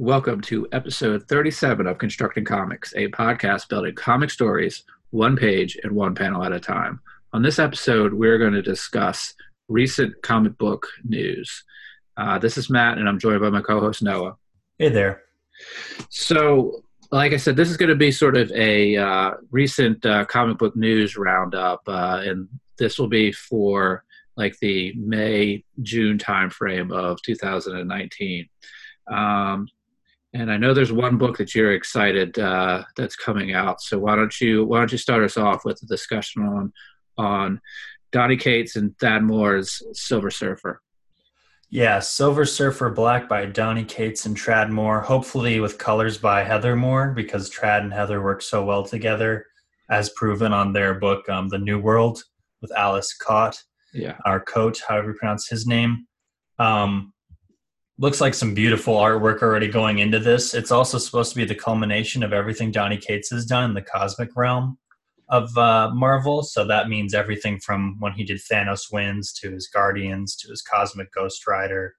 Welcome to episode 37 of Constructing Comics, a podcast building comic stories one page and one panel at a time. On this episode, we're going to discuss recent comic book news. Uh, this is Matt, and I'm joined by my co host Noah. Hey there. So, like I said, this is going to be sort of a uh, recent uh, comic book news roundup, uh, and this will be for like the May June timeframe of 2019. Um, and I know there's one book that you're excited uh, that's coming out. So why don't you why don't you start us off with a discussion on on Donny Cates and Tradd Moore's Silver Surfer? Yeah, Silver Surfer Black by Donny Cates and Tradd Moore. Hopefully with colors by Heather Moore because Tradd and Heather work so well together, as proven on their book um, The New World with Aleš Kot. Yeah, our coach, however you pronounce his name. Um, looks like some beautiful artwork already going into this. It's also supposed to be the culmination of everything Donny Cates has done in the cosmic realm of uh, Marvel. So that means everything from when he did Thanos Wins to his Guardians to his Cosmic Ghost Rider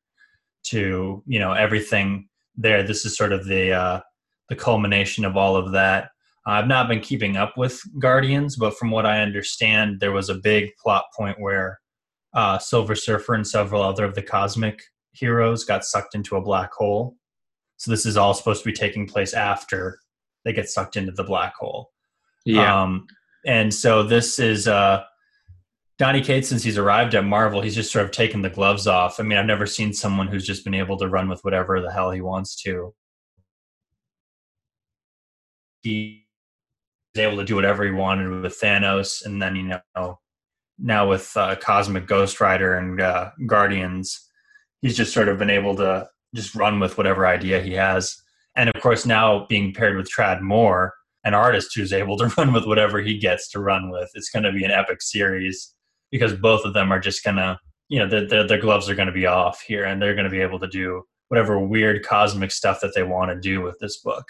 to you know everything there. This is sort of the uh, the culmination of all of that. I've not been keeping up with Guardians, but from what I understand, there was a big plot point where uh, Silver Surfer and several other of the cosmic heroes got sucked into a black hole. So this is all supposed to be taking place after they get sucked into the black hole. Yeah. Um, and so this is uh, Donny Cates. Since he's arrived at Marvel, he's just sort of taken the gloves off. I mean, I've never seen someone who's just been able to run with whatever the hell he wants to. He's able to do whatever he wanted with Thanos, and then you know, now with uh, Cosmic Ghost Rider and uh, Guardians, he's just sort of been able to just run with whatever idea he has. And of course, now being paired with Tradd Moore, an artist who's able to run with whatever he gets to run with, it's going to be an epic series because both of them are just going to, you know, their, gloves are going to be off here and they're going to be able to do whatever weird cosmic stuff that they want to do with this book.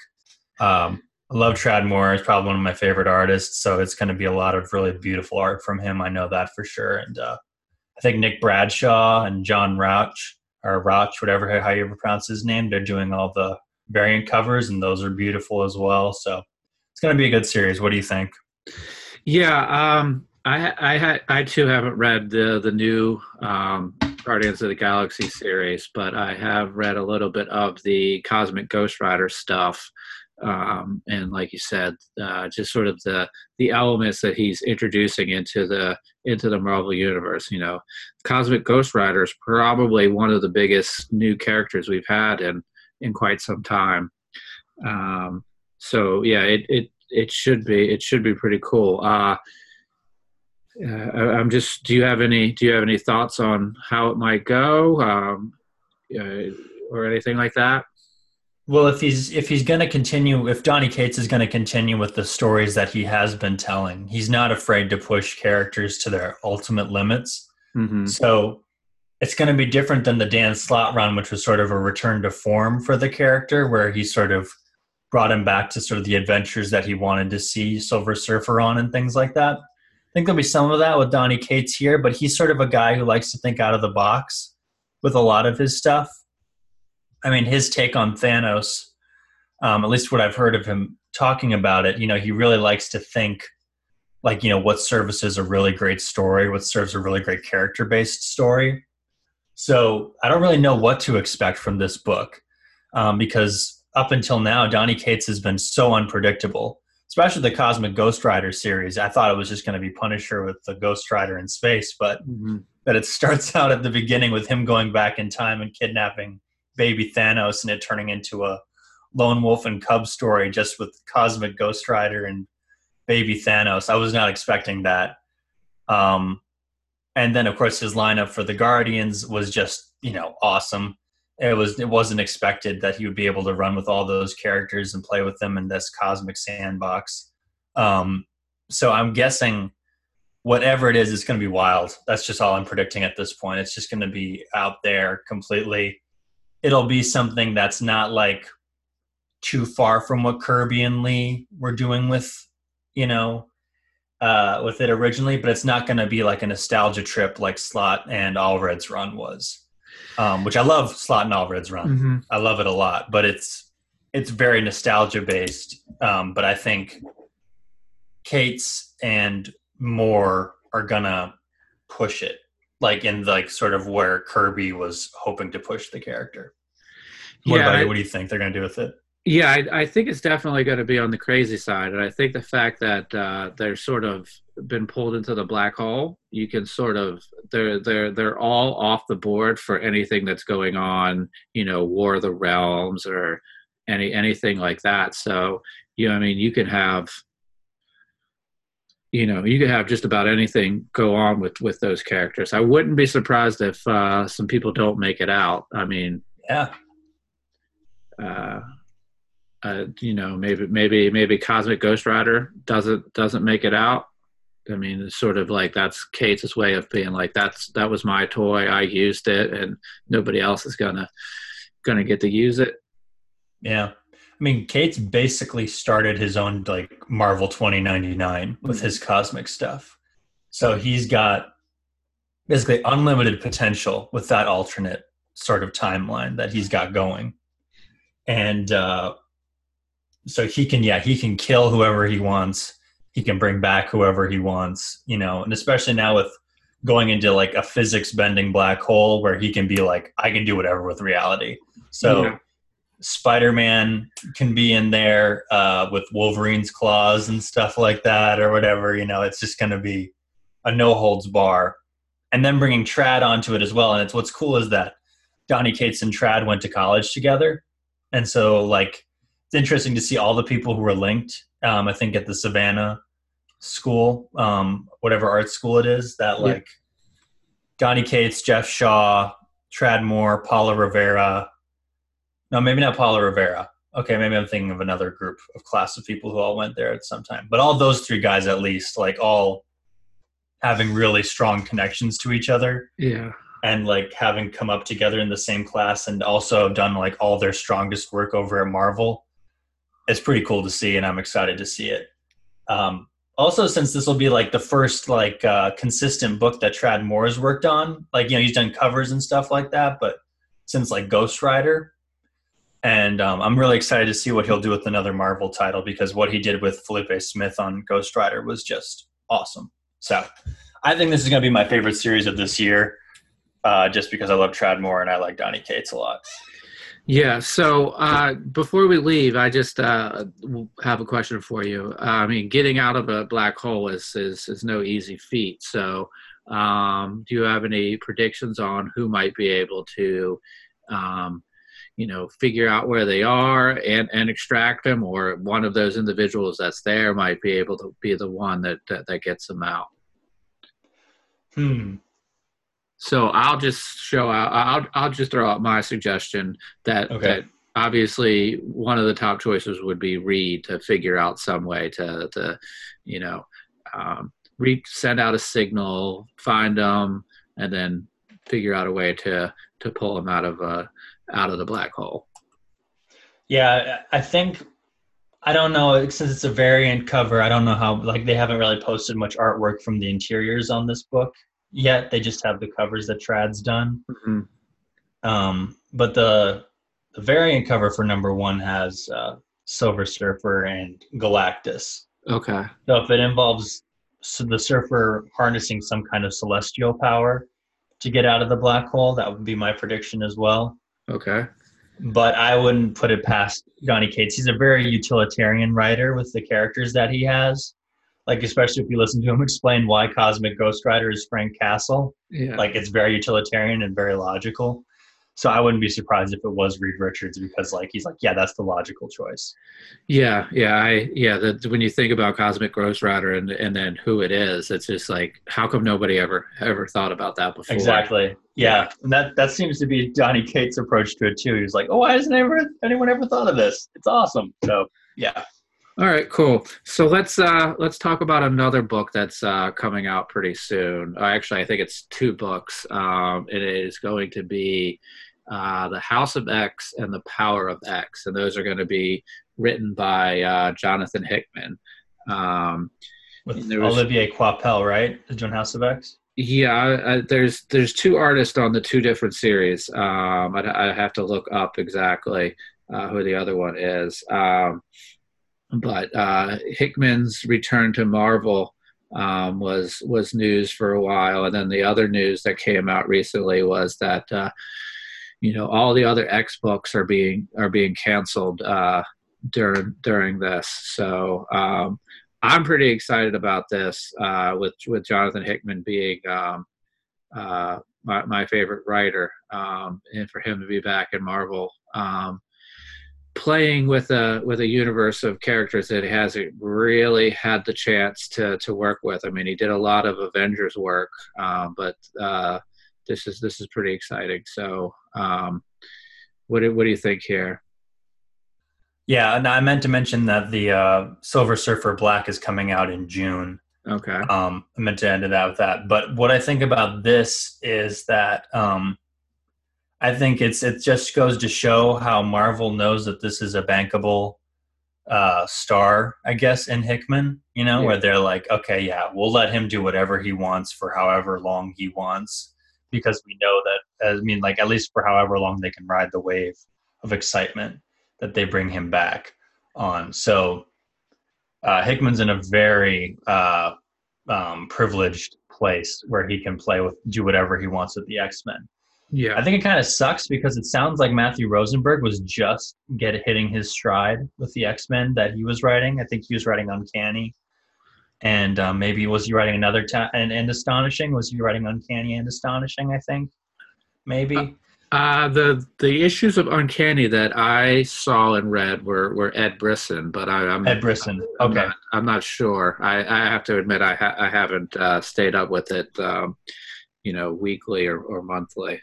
Um, I love Tradd Moore. He's probably one of my favorite artists. So it's going to be a lot of really beautiful art from him. I know that for sure. And uh, I think Nick Bradshaw and John Rauch or Rauch, whatever how you ever pronounce his name. They're doing all the variant covers, and those are beautiful as well. So it's going to be a good series. What do you think? Yeah, um, I I I too haven't read the the new um, Guardians of the Galaxy series, but I have read a little bit of the Cosmic Ghost Rider stuff um, and like you said, uh, just sort of the the elements that he's introducing into the into the Marvel universe. You know, Cosmic Ghost Rider is probably one of the biggest new characters we've had in in quite some time. Um, so yeah, it it it should be it should be pretty cool. Uh, uh, I'm just. Do you have any Do you have any thoughts on how it might go, um, uh, or anything like that? Well, if he's if he's going to continue, if Donny Cates is going to continue with the stories that he has been telling, he's not afraid to push characters to their ultimate limits. Mm-hmm. So it's going to be different than the Dan Slott run, which was sort of a return to form for the character, where he sort of brought him back to sort of the adventures that he wanted to see Silver Surfer on and things like that. I think there'll be some of that with Donny Cates here, but he's sort of a guy who likes to think out of the box with a lot of his stuff. I mean, his take on Thanos, um, at least what I've heard of him talking about it, you know, he really likes to think like, you know, what services a really great story, what serves a really great character based story. So I don't really know what to expect from this book um, because up until now, Donny Cates has been so unpredictable, especially the Cosmic Ghost Rider series. I thought it was just going to be Punisher with the Ghost Rider in space, but mm-hmm. that it starts out at the beginning with him going back in time and kidnapping baby Thanos and it turning into a lone wolf and cub story just with cosmic Ghost Rider and baby Thanos. I was not expecting that. Um, and then of course his lineup for the Guardians was just you know awesome. It was it wasn't expected that he would be able to run with all those characters and play with them in this cosmic sandbox. Um, so I'm guessing whatever it is, it's going to be wild. That's just all I'm predicting at this point. It's just going to be out there completely it'll be something that's not like too far from what Kirby and Lee were doing with, you know, uh, with it originally, but it's not going to be like a nostalgia trip like Slott and Allred's run was. um, which I love Slott and Allred's run. Mm-hmm. I love it a lot, but it's it's very nostalgia based. Um, but I think Cates and Moore are gonna push it, like in like sort of where Kirby was hoping to push the character. What yeah, about you? What do you think they're gonna do with it? Yeah, I, I, think it's definitely going to be on the crazy side, and I think the fact that uh, they're sort of been pulled into the black hole, you can sort of they're they're they're all off the board for anything that's going on, you know, War of the Realms or any anything like that. So, you know, I mean, you can have, you know, you could have just about anything go on with with those characters. I wouldn't be surprised if uh, some people don't make it out. I mean, yeah. Uh, uh, you know, maybe maybe maybe Cosmic Ghost Rider doesn't doesn't make it out. I mean, it's sort of like that's Cates' way of being like that's that was my toy. I used it, and nobody else is gonna gonna get to use it. Yeah, I mean, Cates basically started his own like Marvel 2099 with mm-hmm. his cosmic stuff. So he's got basically unlimited potential with that alternate sort of timeline that he's got going. And uh, so he can yeah he can kill whoever he wants he can bring back whoever he wants you know and especially now with going into like a physics bending black hole where he can be like i can do whatever with reality so yeah. Spider-man can be in there uh, with wolverine's claws and stuff like that or whatever you know it's just going to be a no holds bar and then bringing Tradd onto it as well and it's what's cool is that donny cates and Tradd went to college together and so like it's interesting to see all the people who were linked. Um, I think at the Savannah school, um, whatever art school it is, that like yeah. Donny Cates, Geoff Shaw, Tradd Moore, Paolo Rivera. No, maybe not Paolo Rivera. Okay, maybe I'm thinking of another group of class of people who all went there at some time. But all those three guys, at least, like all having really strong connections to each other. Yeah. And like having come up together in the same class and also done like all their strongest work over at Marvel it's pretty cool to see, and I'm excited to see it. Um, also, since this will be like the first like uh, consistent book that Tradd Moore's worked on, like you know he's done covers and stuff like that, but since like Ghost Rider, and um, I'm really excited to see what he'll do with another Marvel title because what he did with Felipe Smith on Ghost Rider was just awesome. So, I think this is going to be my favorite series of this year, uh, just because I love Tradd Moore and I like Donny Cates a lot. Yeah. So uh, before we leave, I just uh, have a question for you. Uh, I mean, getting out of a black hole is is, is no easy feat. So, um, do you have any predictions on who might be able to, um, you know, figure out where they are and and extract them, or one of those individuals that's there might be able to be the one that that, that gets them out? Hmm. So I'll just show out. I'll I'll just throw out my suggestion that okay. that obviously one of the top choices would be Reed to figure out some way to to you know um, Reed send out a signal, find them, and then figure out a way to to pull them out of uh out of the black hole. Yeah, I think I don't know since it's a variant cover. I don't know how like they haven't really posted much artwork from the interiors on this book yet. They just have the covers that Tradd's done. Mm-hmm. Um, but the the variant cover for number one has uh, Silver Surfer and Galactus. Okay. So if it involves the Surfer harnessing some kind of celestial power to get out of the black hole, that would be my prediction as well. Okay. But I wouldn't put it past Donny Cates. He's a very utilitarian writer with the characters that he has like especially if you listen to him explain why Cosmic Ghost Rider is Frank Castle. Yeah. Like it's very utilitarian and very logical. So I wouldn't be surprised if it was Reed Richards because like he's like, yeah, that's the logical choice. Yeah, yeah, I yeah. That when you think about Cosmic Ghost Rider and and then who it is, it's just like how come nobody ever ever thought about that before? Exactly. Yeah, yeah. and that that seems to be Donny Cates' approach to it too. He's like, oh, why hasn't ever anyone ever thought of this? It's awesome. So yeah. All right, cool. So let's uh, let's talk about another book that's uh, coming out pretty soon. Uh, actually, I think it's two books. Um, it is going to be uh, the House of X and the Power of X, and those are going to be written by uh, Jonathan Hickman. Um, With was, Olivier Coipel, right? Is doing House of X. Yeah, I, there's there's two artists on the two different series. Um, I, I have to look up exactly uh, who the other one is. Um, but uh, Hickman's return to Marvel um, was was news for a while, and then the other news that came out recently was that uh, you know all the other X books are being are being canceled uh, during during this. So um, I'm pretty excited about this uh, with with Jonathan Hickman being um, uh, my, my, favorite writer, um, and for him to be back in Marvel, um, playing with a with a universe of characters that he hasn't really had the chance to to work with. I mean, he did a lot of Avengers work, um, but uh, this is this is pretty exciting. So, um, what do, what do you think here? Yeah, and I meant to mention that the uh, Silver Surfer Black is coming out in June. Okay. Um, I meant to end it out with that. But what I think about this is that um, I think it's it just goes to show how Marvel knows that this is a bankable uh, star, I guess, in Hickman. You know, yeah. where they're like, okay, yeah, we'll let him do whatever he wants for however long he wants, because we know that. I mean, like at least for however long they can ride the wave of excitement that they bring him back on. So uh, Hickman's in a very uh, um, privileged place where he can play with do whatever he wants with the X Men. Yeah, I think it kind of sucks because it sounds like Matthew Rosenberg was just get hitting his stride with the X Men that he was writing. I think he was writing Uncanny, and um, maybe was he writing another ta- and, and Astonishing? Was he writing Uncanny and Astonishing? I think maybe. Uh, uh, the the issues of Uncanny that I saw and read were, were Ed Brisson, but I, am Ed Brisson. I'm okay, not, I'm not sure. I, I have to admit I ha- I haven't uh, stayed up with it, um, you know, weekly or, or monthly.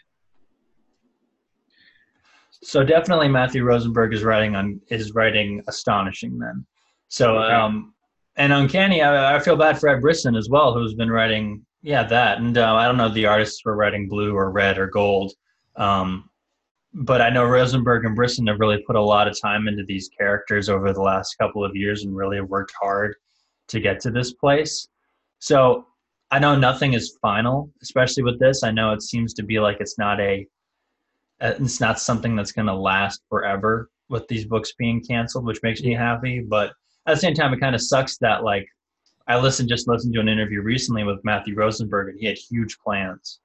So definitely Matthew Rosenberg is writing on is writing astonishing then. So okay. um, and Uncanny, I, I, feel bad for Ed Brisson as well, who's been writing yeah that, and uh, I don't know the artists were writing blue or red or gold um, but I know Rosenberg and Brisson have really put a lot of time into these characters over the last couple of years and really worked hard to get to this place. So I know nothing is final, especially with this. I know it seems to be like it's not a uh, it's not something that's going to last forever with these books being canceled, which makes me happy. But at the same time, it kind of sucks that like I listened just listened to an interview recently with Matthew Rosenberg, and he had huge plans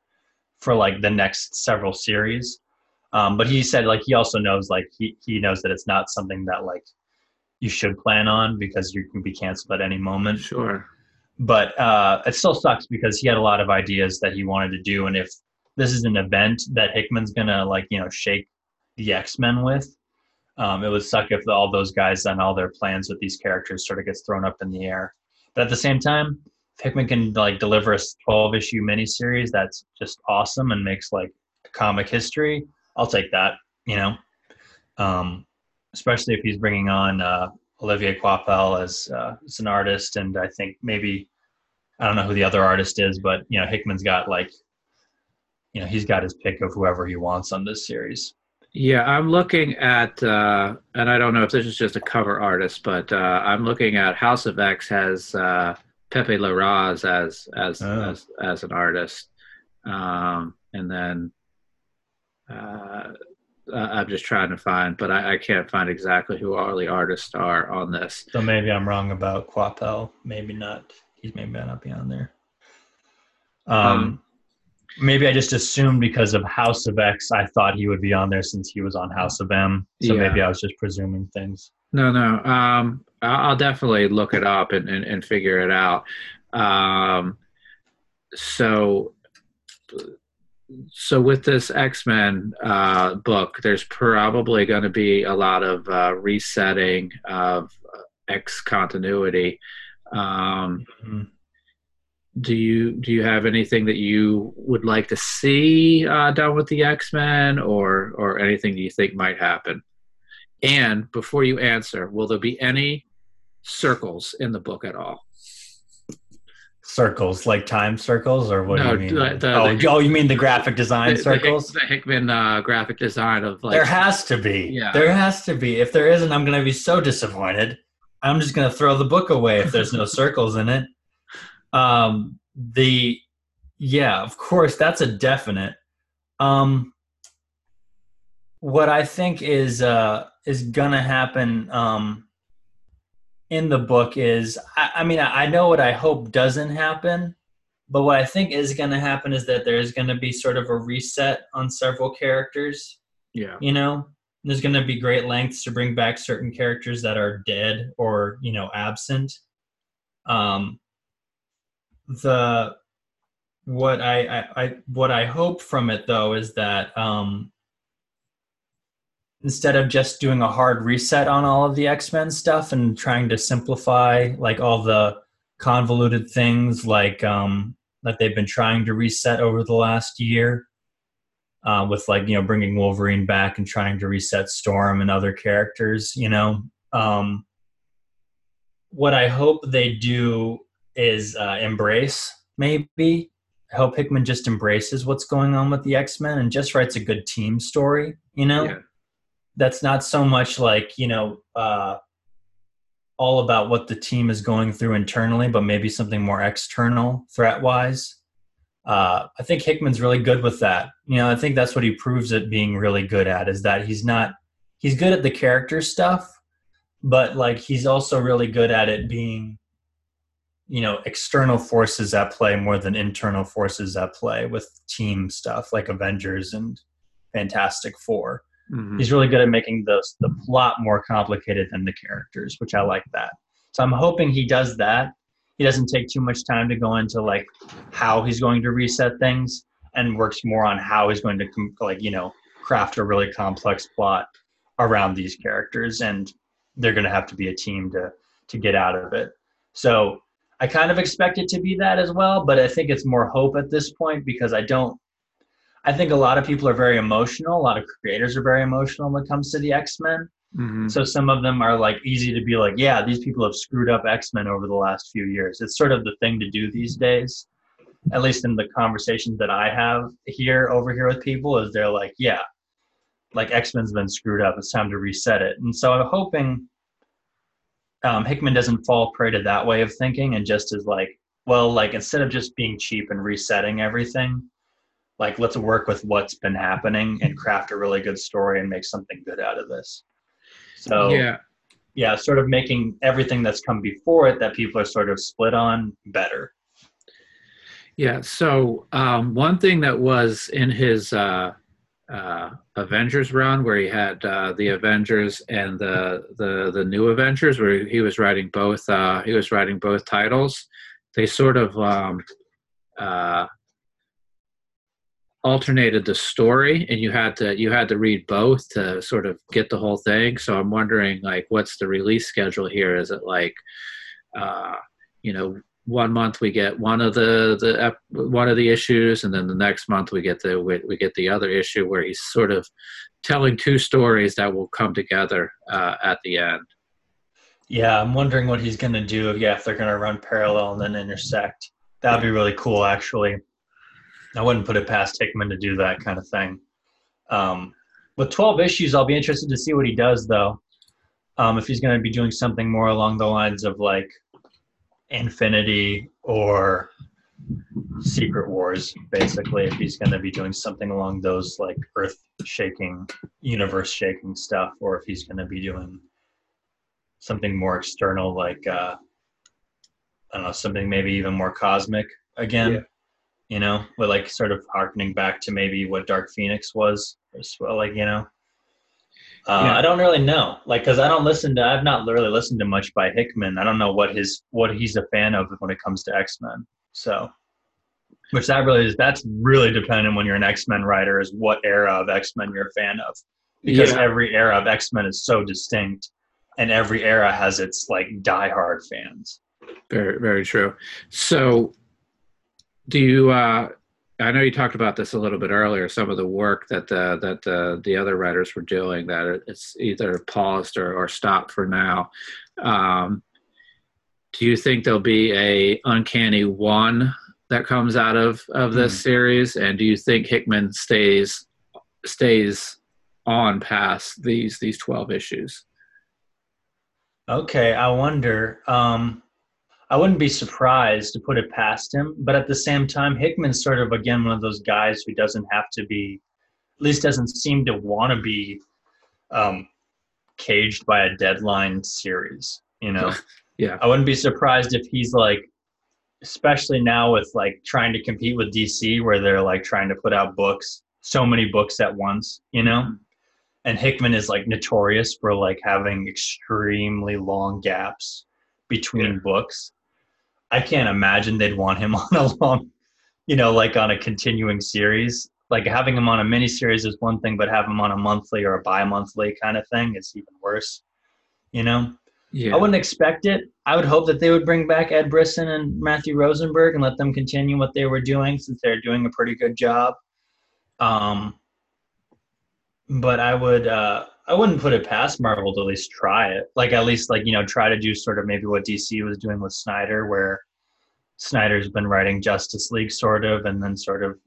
for like the next several series. Um, but he said like he also knows like he, he knows that it's not something that like you should plan on because you can be canceled at any moment. Sure. But uh, it still sucks because he had a lot of ideas that he wanted to do, and if this is an event that Hickman's gonna like you know shake the X Men with, um, it would suck if all those guys and all their plans with these characters sort of gets thrown up in the air. But at the same time, Hickman can like deliver a 12 issue miniseries that's just awesome and makes like comic history, I'll take that, you know. Um, especially if he's bringing on uh, Olivier Coipel as, uh, as an artist, and I think maybe I don't know who the other artist is, but you know Hickman's got like, you know, he's got his pick of whoever he wants on this series. Yeah, I'm looking at, uh, and I don't know if this is just a cover artist, but uh, I'm looking at House of X has uh, Pepe Larraz as as oh. as as an artist, um, and then uh, I'm just trying to find, but I, I, can't find exactly who all the artists are on this. So maybe I'm wrong about Coipel. Maybe not. He's maybe not be on there. Um, um, maybe I just assumed because of House of X, I thought he would be on there since he was on House of M. So yeah. maybe I was just presuming things. No, no. Um, I'll definitely look it up and, and, and figure it out. Um, so, so with this X Men uh, book, there's probably going to be a lot of uh, resetting of X continuity. Um, mm-hmm. Do you do you have anything that you would like to see uh, done with the X Men, or or anything you think might happen? And before you answer, will there be any circles in the book at all? Circles, like time circles, or what no, do you mean? The, the, oh, the, oh, you mean the graphic design circles? The, Hickman uh, graphic design of like. There has to be. Yeah. There has to be. If there isn't, I'm going to be so disappointed. I'm just going to throw the book away if there's no circles in it. Um, the Yeah, of course, that's a definite. Um, what I think is uh, is gonna happen um, in the book is, I, I mean, I, I know what I hope doesn't happen, but what I think is gonna happen is that there's gonna be sort of a reset on several characters. Yeah, you know, there's gonna be great lengths to bring back certain characters that are dead or you know absent. Um, the what I, I, I what I hope from it though is that um, instead of just doing a hard reset on all of the X-Men stuff and trying to simplify like all the convoluted things like um, that they've been trying to reset over the last year uh, with like you know bringing Wolverine back and trying to reset Storm and other characters you know um, what I hope they do is uh, embrace maybe I hope Hickman just embraces what's going on with the X Men and just writes a good team story. You know, yeah. that's not so much like you know uh, all about what the team is going through internally, but maybe something more external, threat wise. Uh, I think Hickman's really good with that. You know, I think that's what he proves it being really good at is that he's not he's good at the character stuff, but like he's also really good at it being you know external forces at play more than internal forces at play with team stuff like Avengers and Fantastic 4 mm-hmm. He's really good at making the the plot more complicated than the characters, which I like that. So I'm hoping he does that. He doesn't take too much time to go into like how he's going to reset things and works more on how he's going to like you know craft a really complex plot around these characters and they're going to have to be a team to to get out of it. So I kind of expect it to be that as well, but I think it's more hope at this point because I don't. I think a lot of people are very emotional. A lot of creators are very emotional when it comes to the X Men. Mm-hmm. So some of them are like easy to be like, yeah, these people have screwed up X Men over the last few years. It's sort of the thing to do these days, at least in the conversations that I have here over here with people. Is they're like, yeah, like X Men's been screwed up. It's time to reset it. And so I'm hoping um, Hickman doesn't fall prey to that way of thinking and just is like, well, like instead of just being cheap and resetting everything, like let's work with what's been happening and craft a really good story and make something good out of this. So yeah, yeah, sort of making everything that's come before it that people are sort of split on better. Yeah. So um, one thing that was in his uh, uh, Avengers run where he had uh, the Avengers and the, the the new Avengers where he was writing both uh, he was writing both titles. They sort of um, uh, alternated the story, and you had to you had to read both to sort of get the whole thing. So I'm wondering like what's the release schedule here? Is it like uh, you know one month we get one of the the one of the issues and then the next month we get the we, we get the other issue where he's sort of telling two stories that will come together uh, at the end. Yeah i'm wondering what he's going to do yeah if they're going to run parallel and then intersect. That'd be really cool actually. I wouldn't put it past hickman to do that kind of thing. Um, with 12 issues i'll be interested to see what he does though. Um, if he's going to be doing something more along the lines of like Infinity or Secret Wars, basically, if he's going to be doing something along those like earth shaking, universe shaking stuff, or if he's going to be doing something more external, like, uh, I don't know, something maybe even more cosmic again. Yeah. You know, but like sort of harkening back to maybe what Dark Phoenix was, as well, like, you know, uh, yeah. I don't really know, like, because I don't listen to. I've not really listened to much by Hickman. I don't know what his what he's a fan of when it comes to X Men. So, which that really is. That's really dependent when you're an X Men writer, is what era of X Men you're a fan of, because yeah. every era of X Men is so distinct, and every era has its like diehard fans. Very very true. So, do you? uh I know you talked about this a little bit earlier. Some of the work that the, that the, the other writers were doing that it's either paused or, or stopped for now. Um, do you think there'll be a uncanny one that comes out of of this mm. series? And do you think Hickman stays stays on past these these twelve issues? Okay, I wonder. Um, I wouldn't be surprised to put it past him. But at the same time, Hickman's sort of again one of those guys who doesn't have to be, at least doesn't seem to want to be, um, caged by a deadline series. You know. yeah. I wouldn't be surprised if he's like, especially now with like trying to compete with DC, where they're like trying to put out books, so many books at once. You know. Mm-hmm and Hickman is like notorious for like having extremely long gaps between yeah. books. I can't imagine they'd want him on a long, you know, like on a continuing series. Like having him on a mini series is one thing, but have him on a monthly or a bi-monthly kind of thing is even worse. You know, yeah. I wouldn't expect it. I would hope that they would bring back Ed Brisson and Matthew Rosenberg and let them continue what they were doing since they're doing a pretty good job. Um, but I would uh, I wouldn't put it past Marvel to at least try it. Like at least like you know try to do sort of maybe what DC was doing with Snyder, where Snyder's been writing Justice League sort of, and then sort of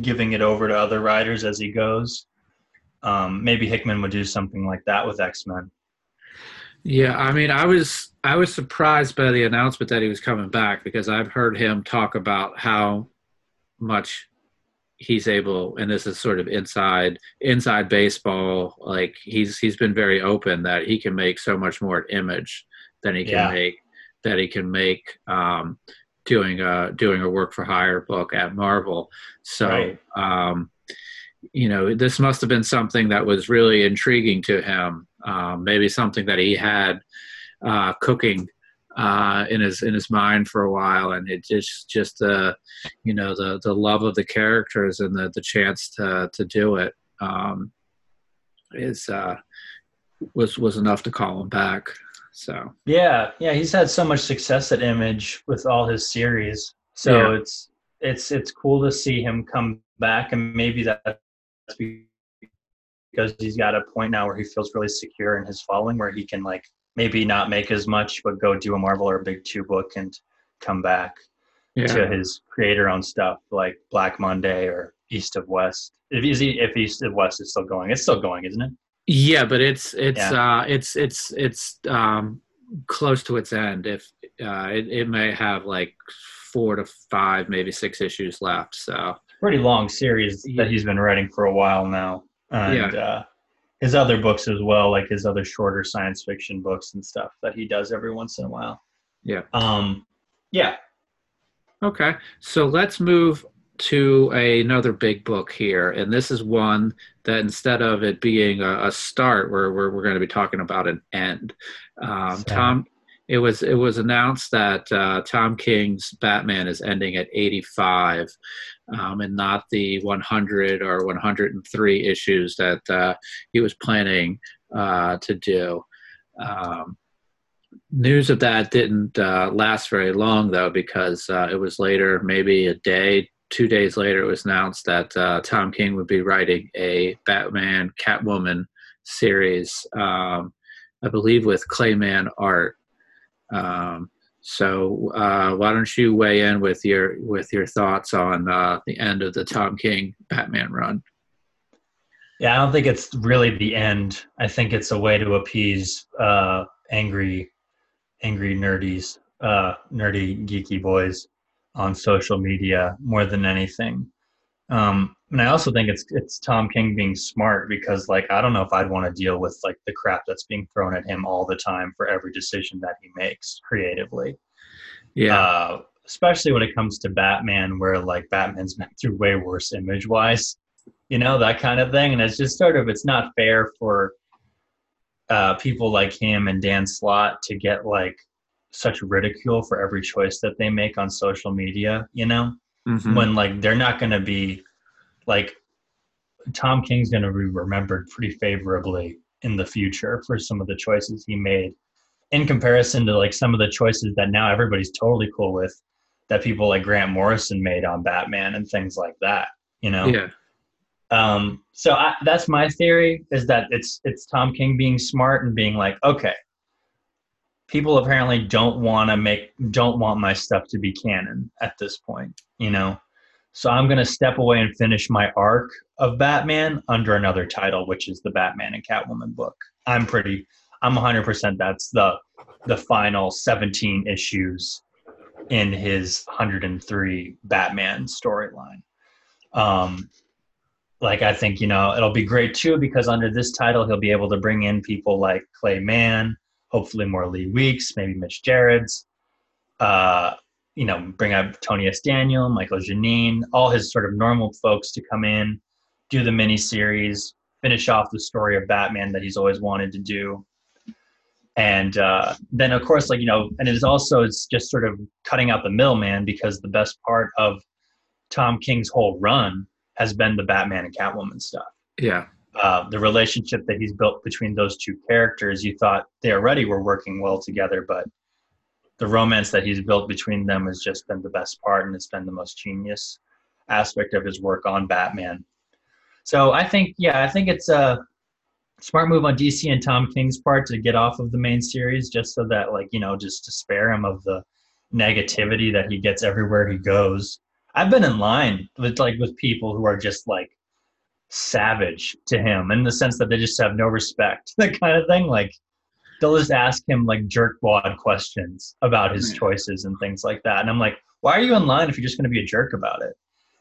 giving it over to other writers as he goes. Um, maybe Hickman would do something like that with X Men. Yeah, I mean, I was I was surprised by the announcement that he was coming back because I've heard him talk about how much he's able and this is sort of inside inside baseball like he's he's been very open that he can make so much more image than he can yeah. make that he can make um, doing a doing a work for hire book at Marvel. So right. um, you know this must have been something that was really intriguing to him. Um, maybe something that he had uh, cooking uh, in his in his mind for a while, and it just just the you know the the love of the characters and the the chance to to do it um, is uh, was was enough to call him back. So yeah, yeah, he's had so much success at Image with all his series, so yeah. it's it's it's cool to see him come back, and maybe that's because he's got a point now where he feels really secure in his following, where he can like maybe not make as much, but go do a Marvel or a big two book and come back yeah. to his creator own stuff like Black Monday or East of West. If, is he, if East of West is still going, it's still going, isn't it? Yeah, but it's it's yeah. uh, it's it's it's um, close to its end. If uh, it, it may have like four to five, maybe six issues left. So pretty long series that he's been writing for a while now. And, yeah. Uh, his other books as well, like his other shorter science fiction books and stuff that he does every once in a while. Yeah. Um, yeah. Okay, so let's move to another big book here, and this is one that instead of it being a, a start, where we're, we're going to be talking about an end. Um, Tom, it was it was announced that uh, Tom King's Batman is ending at 85, um, and not the 100 or 103 issues that uh, he was planning uh, to do. Um, news of that didn't uh, last very long, though, because uh, it was later, maybe a day, two days later, it was announced that uh, Tom King would be writing a Batman Catwoman series, um, I believe, with Clay Mann art. Um, so uh, why don't you weigh in with your with your thoughts on uh, the end of the Tom King Batman run? Yeah, I don't think it's really the end. I think it's a way to appease uh, angry, angry nerdies, uh, nerdy geeky boys on social media more than anything. Um, and I also think it's it's Tom King being smart because like I don't know if I'd want to deal with like the crap that's being thrown at him all the time for every decision that he makes creatively. Yeah. Uh, especially when it comes to Batman, where like Batman's been through way worse image wise, you know that kind of thing, and it's just sort of it's not fair for uh, people like him and Dan Slott to get like such ridicule for every choice that they make on social media. You know, mm-hmm. when like they're not going to be like Tom King's going to be remembered pretty favorably in the future for some of the choices he made in comparison to like some of the choices that now everybody's totally cool with that people like Grant Morrison made on Batman and things like that, you know? Yeah. Um, so I, that's my theory is that it's, it's Tom King being smart and being like, okay, people apparently don't want to make, don't want my stuff to be canon at this point, you know? So I'm going to step away and finish my arc of Batman under another title, which is the Batman and Catwoman book. I'm pretty, I'm 100% that's the the final 17 issues in his 103 Batman storyline. Um, like I think you know it'll be great too because under this title he'll be able to bring in people like Clay Mann, hopefully more Lee Weeks, maybe Mitch Gerads, uh, you know, bring up Tony S. Daniel, Mikel Janín, all his sort of normal folks to come in, do the mini series, finish off the story of Batman that he's always wanted to do. And uh, then, of course, like, you know, and it is also it's just sort of cutting out the middleman because the best part of Tom King's whole run has been the Batman and Catwoman stuff. Yeah. Uh, the relationship that he's built between those two characters, you thought they already were working well together, but the romance that he's built between them has just been the best part and it's been the most genius aspect of his work on Batman. So I think, yeah, I think it's a smart move on DC and Tom King's part to get off of the main series, just so that, like, you know, just to spare him of the negativity that he gets everywhere he goes. I've been in line with like with people who are just like savage to him in the sense that they just have no respect, that kind of thing. Like they'll just ask him like jerkwad questions about his choices and things like that. And I'm like, why are you in line if you're just going to be a jerk about it?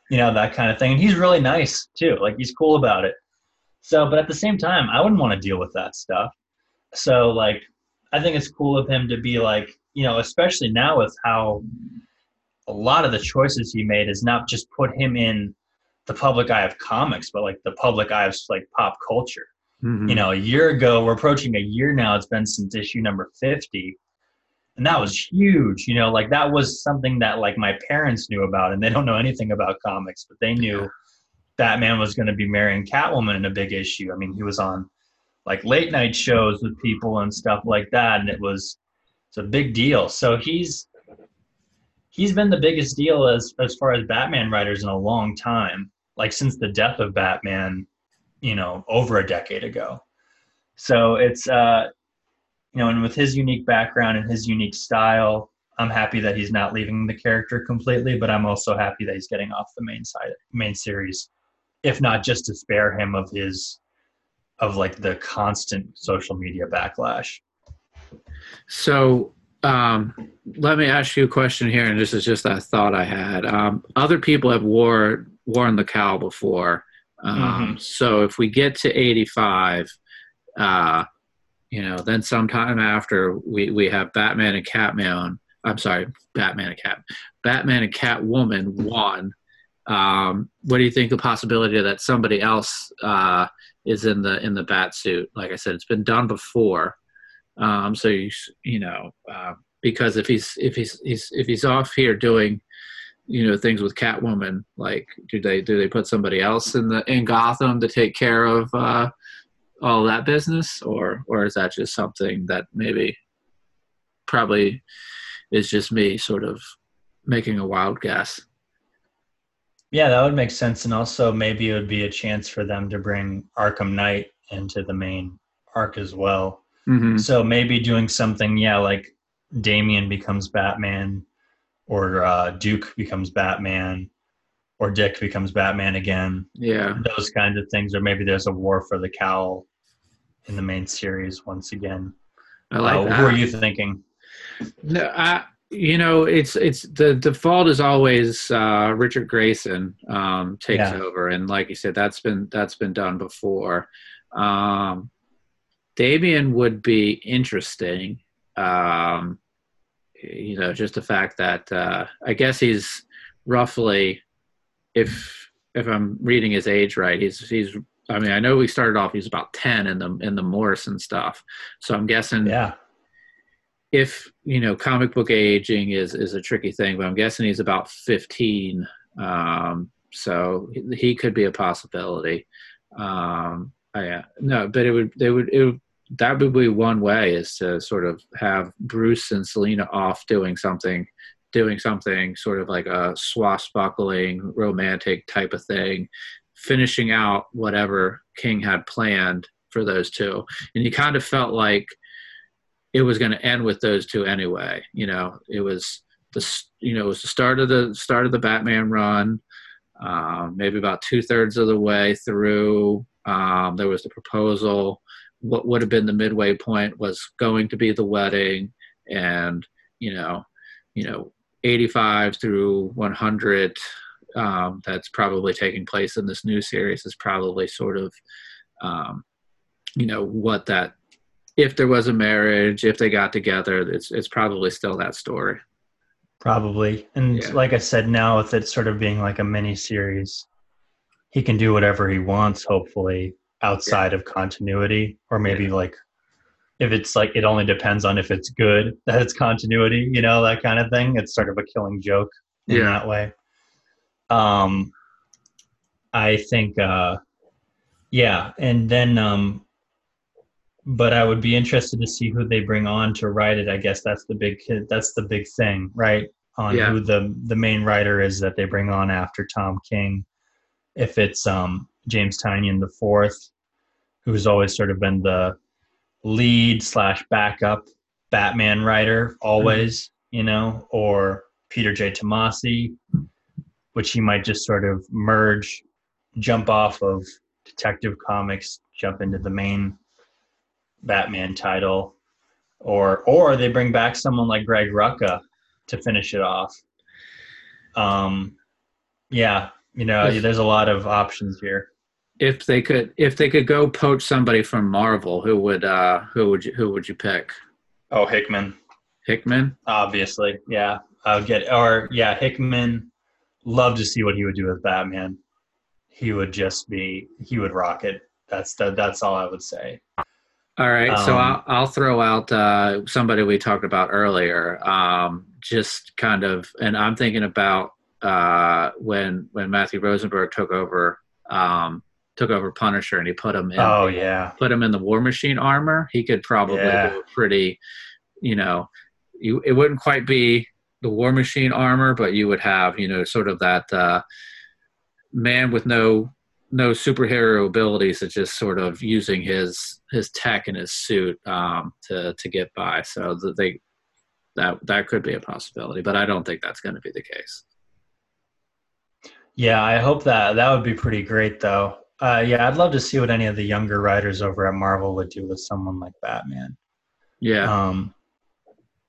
You know, that kind of thing. And he's really nice too. Like he's cool about it. So, but at the same time, I wouldn't want to deal with that stuff. So, like, I think it's cool of him to be like, you know, especially now with how a lot of the choices he made is not just put him in the public eye of comics, but like the public eye of like pop culture. Mm-hmm. You know, a year ago, we're approaching a year now. It's been since issue number fifty, and that was huge. You know, like that was something that like my parents knew about, and they don't know anything about comics, but they knew Batman was going to be marrying Catwoman in a big issue. I mean, he was on like late night shows with people and stuff like that, and it was it's a big deal. So he's he's been the biggest deal as as far as Batman writers in a long time, like since the death of Batman, you know, over a decade ago. So it's uh you know, and with his unique background and his unique style, I'm happy that he's not leaving the character completely, but I'm also happy that he's getting off the main side main series, if not just to spare him of his of like the constant social media backlash. So um, let me ask you a question here, and this is just a thought I had. Um, other people have wore worn the cowl before, um, mm-hmm. so if we get to eighty-five, uh, you know, then sometime after we we have Batman and Catman. I'm sorry, Batman and Cat, Batman and Catwoman one. Um, what do you think the possibility that somebody else uh, is in the in the bat suit? Like I said, it's been done before. Um, so you you know uh, because if he's if he's, he's if he's off here doing you know things with Catwoman, like do they do they put somebody else in the in Gotham to take care of uh, all that business, or or is that just something that maybe probably is just me sort of making a wild guess? Yeah, that would make sense, and also maybe it would be a chance for them to bring Arkham Knight into the main arc as well Mm-hmm. So maybe doing something, yeah, like Damian becomes Batman, or uh, Duke becomes Batman, or Dick becomes Batman again. Yeah, those kinds of things, or maybe there's a war for the cowl in the main series once again. I like uh, that. Who are you thinking? No, I, you know, it's it's the default is always uh, Richard Grayson um, takes yeah. over, and like you said, that's been that's been done before. Um, Damian would be interesting. Um, you know, just the fact that uh, I guess he's roughly, if if I'm reading his age right, he's he's. I mean, I know we started off. He's about ten in the in the Morrison stuff, so I'm guessing. Yeah. If you know, comic book aging is is a tricky thing, but I'm guessing he's about fifteen. Um, so he could be a possibility. Um, Oh, yeah, no, but it would they would it would, that would be one way is to sort of have Bruce and Selina off doing something, doing something sort of like a swashbuckling romantic type of thing, finishing out whatever King had planned for those two, and you kind of felt like it was going to end with those two anyway. You know, it was the you know it was the start of the start of the Batman run. Um, maybe about two thirds of the way through um, there was the proposal. What would have been the midway point was going to be the wedding, and you know, you know, 85 through 100 um, that's probably taking place in this new series is probably sort of um, you know what that if there was a marriage if they got together it's it's probably still that story. Probably. And yeah. like i said now with it sort of being like a mini series he can do whatever he wants hopefully outside yeah. of continuity or maybe yeah. like if it's like it only depends on if it's good that it's continuity you know that kind of thing it's sort of a killing joke in yeah. that way um i think uh yeah and then um but i would be interested to see who they bring on to write it i guess that's the big that's the big thing right on yeah. who the the main writer is that they bring on after tom king if it's um james tynion the fourth who's always sort of been the lead slash backup Batman writer always, mm-hmm. you know, or Peter J. Tomasi, which he might just sort of merge, jump off of Detective Comics, jump into the main Batman title, or or they bring back someone like Greg Rucka to finish it off. Um, yeah, you know, there's a lot of options here if they could if they could go poach somebody from Marvel, who would uh who would you who would you pick? Oh, Hickman. Hickman? Obviously, yeah. I would get or yeah, Hickman. Love to see what he would do with Batman. He would just be he would rock it. That's the, that's all I would say. All right, um, so I'll, I'll throw out uh, somebody we talked about earlier. Um, just kind of, and I'm thinking about uh, when when Matthew Rosenberg took over um, took over Punisher and he put him in. Oh yeah, put him in the War Machine armor. He could probably yeah. do pretty. You know, you it wouldn't quite be the War Machine armor, but you would have you know sort of that uh, man with no no superhero abilities, it's just sort of using his his tech and his suit um, to to get by. So they that that could be a possibility, but I don't think that's going to be the case. Yeah, I hope that that would be pretty great though. Uh, yeah, I'd love to see what any of the younger writers over at Marvel would do with someone like Batman. Yeah. Um,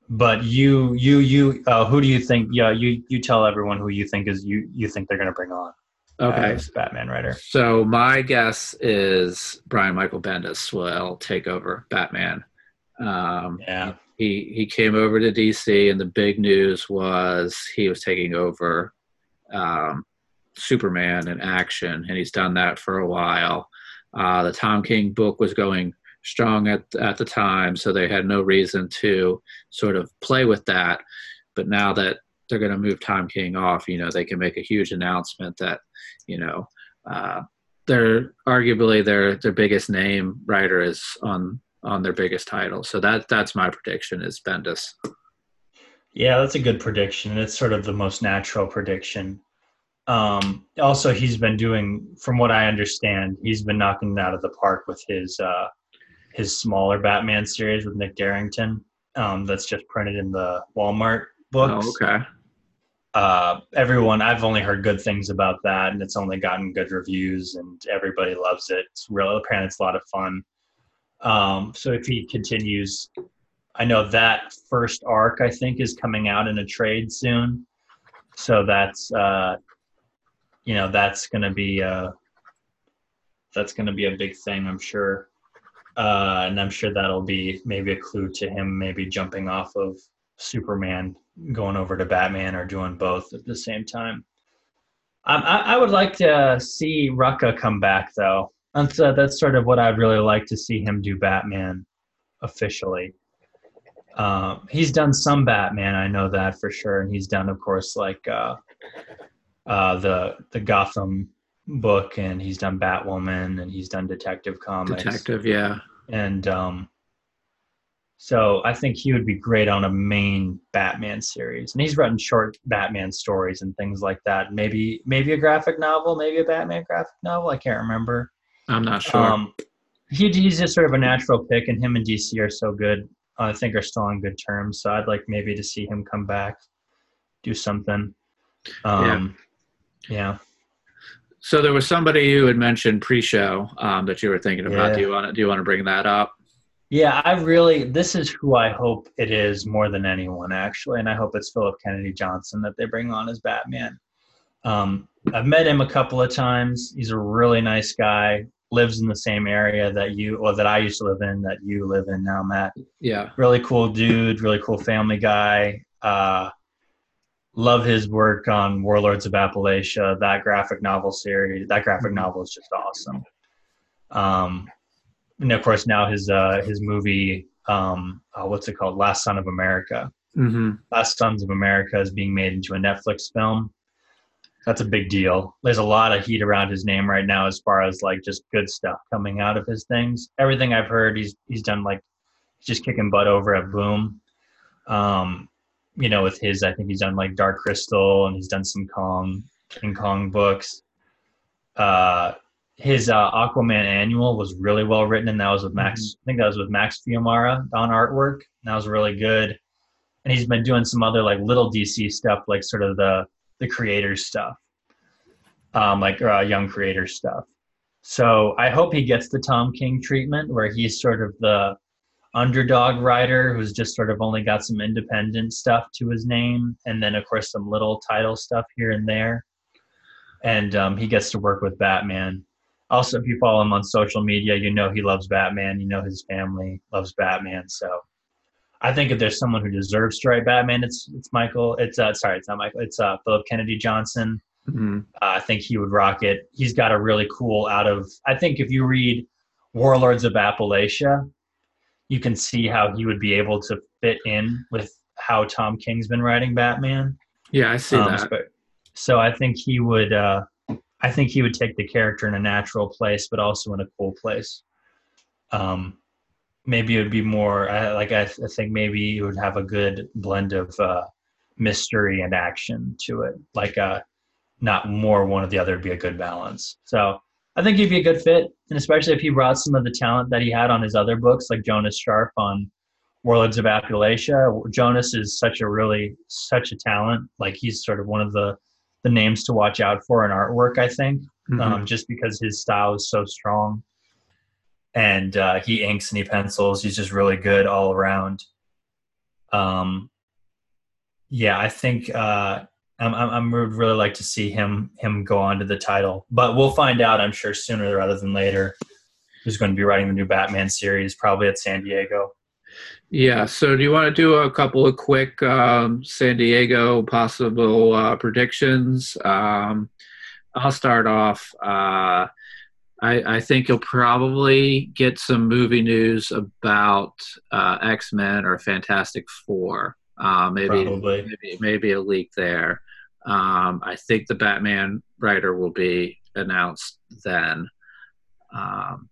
but you, you, you, uh, who do you think? Yeah, you, you tell everyone who you think is you, you think they're going to bring on. Okay. Batman writer. So my guess is Brian Michael Bendis will take over Batman. Um, yeah. He he came over to DC, and the big news was he was taking over um, Superman in action, and he's done that for a while. Uh, the Tom King book was going strong at at the time, so they had no reason to sort of play with that. But now that they're going to move Tom King off, you know, they can make a huge announcement that, you know, uh, they're arguably their their biggest name writer is on on their biggest title. So that that's my prediction is Bendis. Yeah, that's a good prediction. It's sort of the most natural prediction. Um, also, he's been doing, from what I understand, he's been knocking it out of the park with his uh, his smaller Batman series with Nick Derington. Um, that's just printed in the Walmart books. Oh, okay. Uh, everyone, I've only heard good things about that, and it's only gotten good reviews, and everybody loves it. It's real. Apparently, it's a lot of fun. Um, so if he continues, I know that first arc I think is coming out in a trade soon. So that's uh, you know that's going to be uh, that's going to be a big thing, I'm sure. Uh, and I'm sure that'll be maybe a clue to him maybe jumping off of Superman, going over to Batman, or doing both at the same time. Um, I, I, would like to see Rucka come back though. That's uh, that's sort of what I'd really like to see him do Batman officially. Um, he's done some Batman, I know that for sure, and he's done, of course, like uh, uh, the the Gotham book, and he's done Batwoman, and he's done Detective Comics. Detective, yeah. And um, so I think he would be great on a main Batman series, and he's written short Batman stories and things like that. Maybe maybe a graphic novel, maybe a Batman graphic novel. I can't remember. I'm not sure. Um, he, he's just sort of a natural pick, and him and DC are so good. I think are still on good terms. So I'd like maybe to see him come back, do something. Um, yeah. So there was somebody you had mentioned pre-show um, that you were thinking about. Yeah. Do you want to do you want to bring that up? Yeah, I really this is who I hope it is more than anyone actually, and I hope it's Philip Kennedy Johnson that they bring on as Batman. Um, I've met him a couple of times. He's a really nice guy. Lives in the same area that you or that I used to live in that you live in now, Matt. Yeah. Really cool dude. Really cool family guy. Uh, love his work on Warlords of Appalachia. That graphic novel series. That graphic mm-hmm. novel is just awesome. Um, and of course now his uh, his movie um, uh, what's it called last son of america mm-hmm. last sons of america is being made into a netflix film that's a big deal there's a lot of heat around his name right now as far as like just good stuff coming out of his things everything i've heard he's he's done like just kicking butt over at boom um, you know with his i think he's done like dark crystal and he's done some kong king kong books uh his uh, Aquaman annual was really well written, and that was with Max. Mm-hmm. I think that was with Max Fiumara on artwork. And that was really good. And he's been doing some other like little DC stuff, like sort of the the creators stuff, um, like uh, young creator stuff. So I hope he gets the Tom King treatment, where he's sort of the underdog writer who's just sort of only got some independent stuff to his name, and then of course some little title stuff here and there. And um, he gets to work with Batman. Also if you follow him on social media you know he loves batman. You know his family loves batman. So i think if there's someone who deserves to write batman it's it's michael it's uh sorry it's not michael it's uh philip kennedy johnson. Mm-hmm. uh, i think he would rock it. He's got a really cool out of i think if you read warlords of appalachia you can see how he would be able to fit in with how tom king's been writing batman yeah i see um, that so, so i think he would uh I think he would take the character in a natural place, but also in a cool place. Um, maybe it would be more uh, like I, I, think maybe it would have a good blend of uh, mystery and action to it, like uh, not more one or the other would be a good balance. So I think he'd be a good fit, and especially if he brought some of the talent that he had on his other books, like Jonas Scharf on Warlords of Appalachia. Jonas is such a really such a talent. Like he's sort of one of the the names to watch out for in artwork. I think mm-hmm. um, just because his style is so strong, and uh, he inks and he pencils. He's just really good all around. Um, yeah, I think uh, I'm, I'm I would really like to see him him go on to the title, but we'll find out. I'm sure sooner rather than later. Who's going to be writing the new Batman series? Probably at San Diego. Yeah. So, do you want to do a couple of quick um, San Diego possible uh, predictions? Um, I'll start off. Uh, I, I, think you'll probably get some movie news about uh, X Men or Fantastic Four. Uh, maybe, maybe, maybe a leak there. Um, I think the Batman writer will be announced then. Um,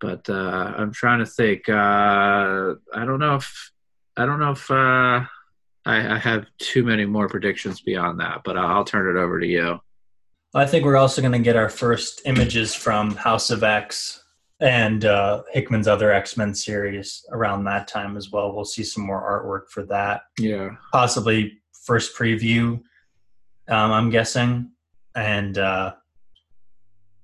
but uh, I'm trying to think. Uh, I don't know if I don't know if uh, I, I, have too many more predictions beyond that, but I'll turn it over to you. I think we're also going to get our first images from House of X and uh, Hickman's other X Men series around that time as well. We'll see some more artwork for that. Yeah, possibly first preview. Um, I'm guessing, and uh,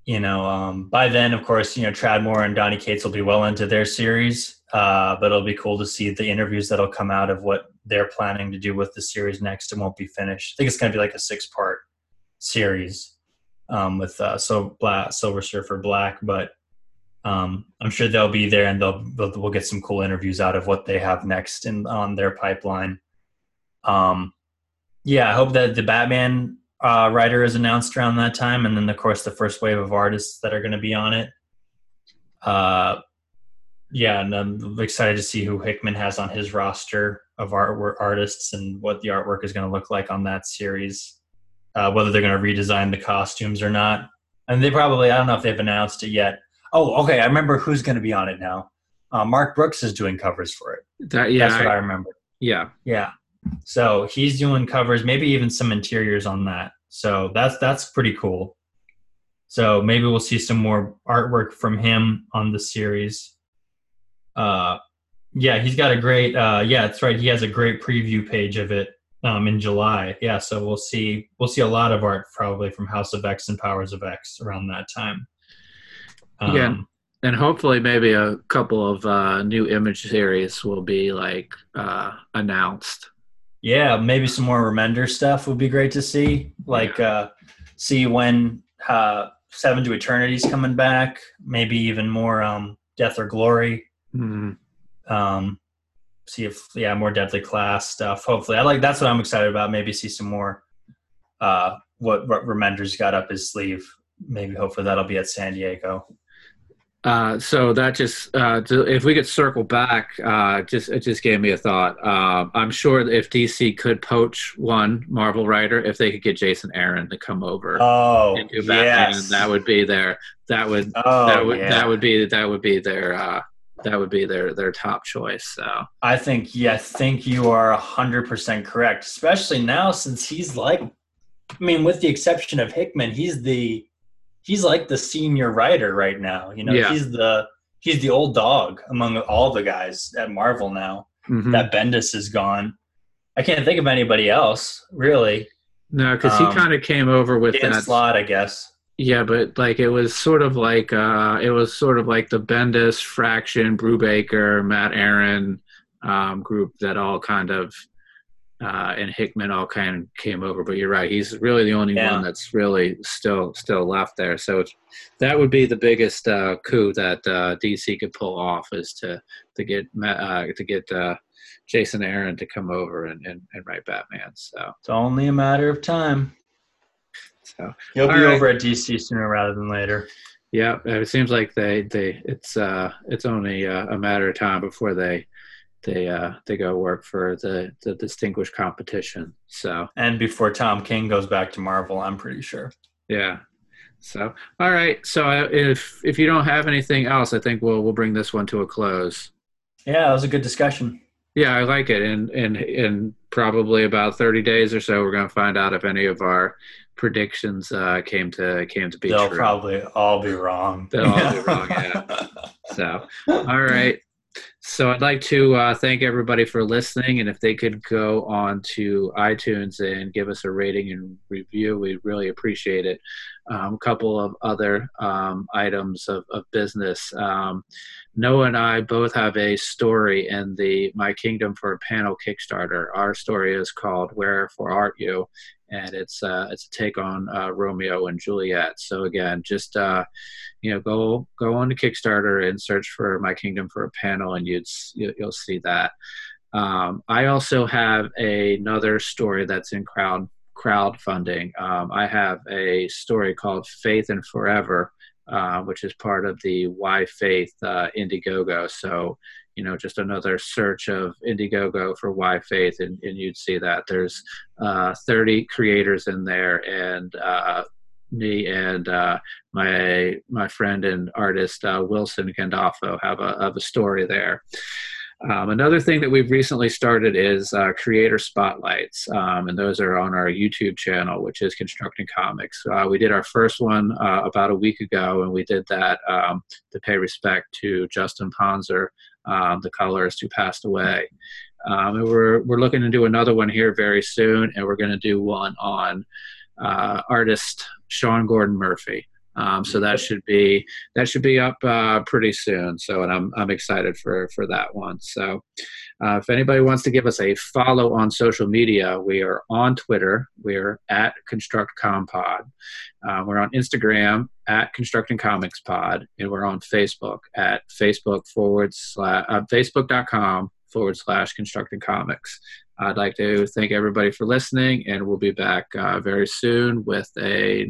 you know, um, by then, of course, you know, Tradd Moore and Donny Cates will be well into their series. Uh, but it'll be cool to see the interviews that'll come out of what they're planning to do with the series next. It won't be finished. I think it's going to be like a six part series um, with uh, so Black, Silver Surfer Black, but um, I'm sure they'll be there and they'll, they'll, we'll get some cool interviews out of what they have next in on their pipeline. Um, yeah, I hope that the Batman uh, writer is announced around that time, and then of course the first wave of artists that are going to be on it. Uh, yeah, and I'm excited to see who Hickman has on his roster of art artists and what the artwork is going to look like on that series. Uh, whether they're going to redesign the costumes or not, and they probably I don't know if they've announced it yet. Oh, okay, I remember who's going to be on it now. Uh, Mark Brooks is doing covers for it. That, yeah, that's what I, I remember. Yeah, yeah. So he's doing covers, maybe even some interiors on that. So that's that's pretty cool. So maybe we'll see some more artwork from him on the series. Uh, yeah, he's got a great. Uh, yeah, that's right. He has a great preview page of it um, in July. Yeah, so we'll see. We'll see a lot of art probably from House of X and Powers of X around that time. Um, yeah, and hopefully maybe a couple of uh, new image series will be like uh, announced. Yeah, maybe some more Remender stuff would be great to see. Like uh, see when uh, Seven to Eternity's coming back. Maybe even more um, Death or Glory. Mm-hmm. Um, see if yeah more Deadly Class stuff. Hopefully, I like that's what I'm excited about. Maybe see some more. Uh, what, what Remender's got up his sleeve. Maybe hopefully that'll be at San Diego. Uh, so that just uh, to, if we could circle back, uh, just it just gave me a thought. Uh, I'm sure if DC could poach one Marvel writer, if they could get Jason Aaron to come over oh, and do Batman, yes. that would be their that would oh, that would yeah. that would be that would be their uh, that would be their their top choice. So I think yeah, I think you are hundred percent correct, especially now since he's like, I mean, with the exception of Hickman, he's the he's like the senior writer right now. You know, yeah. he's the he's the old dog among all the guys at Marvel now. Mm-hmm. That Bendis is gone. I can't think of anybody else really. No, because um, he kind of came over with Dan that Slott, I guess. Yeah, but like it was sort of like uh, it was sort of like the Bendis, Fraction, Brubaker, Matt Aaron um, group that all kind of uh, and Hickman all kind of came over. But you're right; he's really the only yeah. one that's really still still left there. So that would be the biggest uh, coup that uh, DC could pull off is to to get uh, to get uh, Jason Aaron to come over and, and, and, write Batman. So it's only a matter of time. So he'll be right. over at DC sooner rather than later. Yeah, it seems like they they it's uh it's only a matter of time before they they uh, they go work for the the distinguished competition. So and before Tom King goes back to Marvel, I'm pretty sure. Yeah. So all right. So if if you don't have anything else, I think we'll we'll bring this one to a close. Yeah, it was a good discussion. Yeah, I like it. And and in probably about 30 days or so, we're going to find out if any of our predictions uh, came to came to be They'll true. probably all be wrong. They'll all be wrong. Yeah. so all right. So I'd like to uh, thank everybody for listening, and if they could go on to iTunes and give us a rating and review, we'd really appreciate it. A um, couple of other um, items of, of business. Um, Noah and I both have a story in the My Kingdom for a Panel Kickstarter. Our story is called "Wherefore Art You," and it's uh, it's a take on uh, Romeo and Juliet. So again, just uh, you know, go go on to Kickstarter and search for My Kingdom for a Panel, and you'd you'll see that. Um, I also have a, another story that's in crowd crowdfunding. Um, I have a story called Faith and Forever, uh, which is part of the Why Faith uh, Indiegogo. So you know just another search of indiegogo for why faith and, and you'd see that there's uh, 30 creators in there and uh, me and uh, my my friend and artist uh, wilson gandolfo have a, have a story there um, another thing that we've recently started is uh, creator spotlights, um, and those are on our YouTube channel, which is Constructing Comics. Uh, we did our first one uh, about a week ago, and we did that um, to pay respect to Justin Ponsor, um, the colorist who passed away. Um, and we're we're looking to do another one here very soon, and we're going to do one on uh, artist Sean Gordon Murphy. Um, so that should be that should be up uh, pretty soon. So, and I'm I'm excited for for that one. So, uh, if anybody wants to give us a follow on social media, we are on Twitter. We're at Construct Compod. Uh, we're on Instagram at Constructing Comics Pod, and we're on Facebook at Facebook forward slash uh, Facebook.com forward slash Constructing Comics. I'd like to thank everybody for listening, and we'll be back uh, very soon with a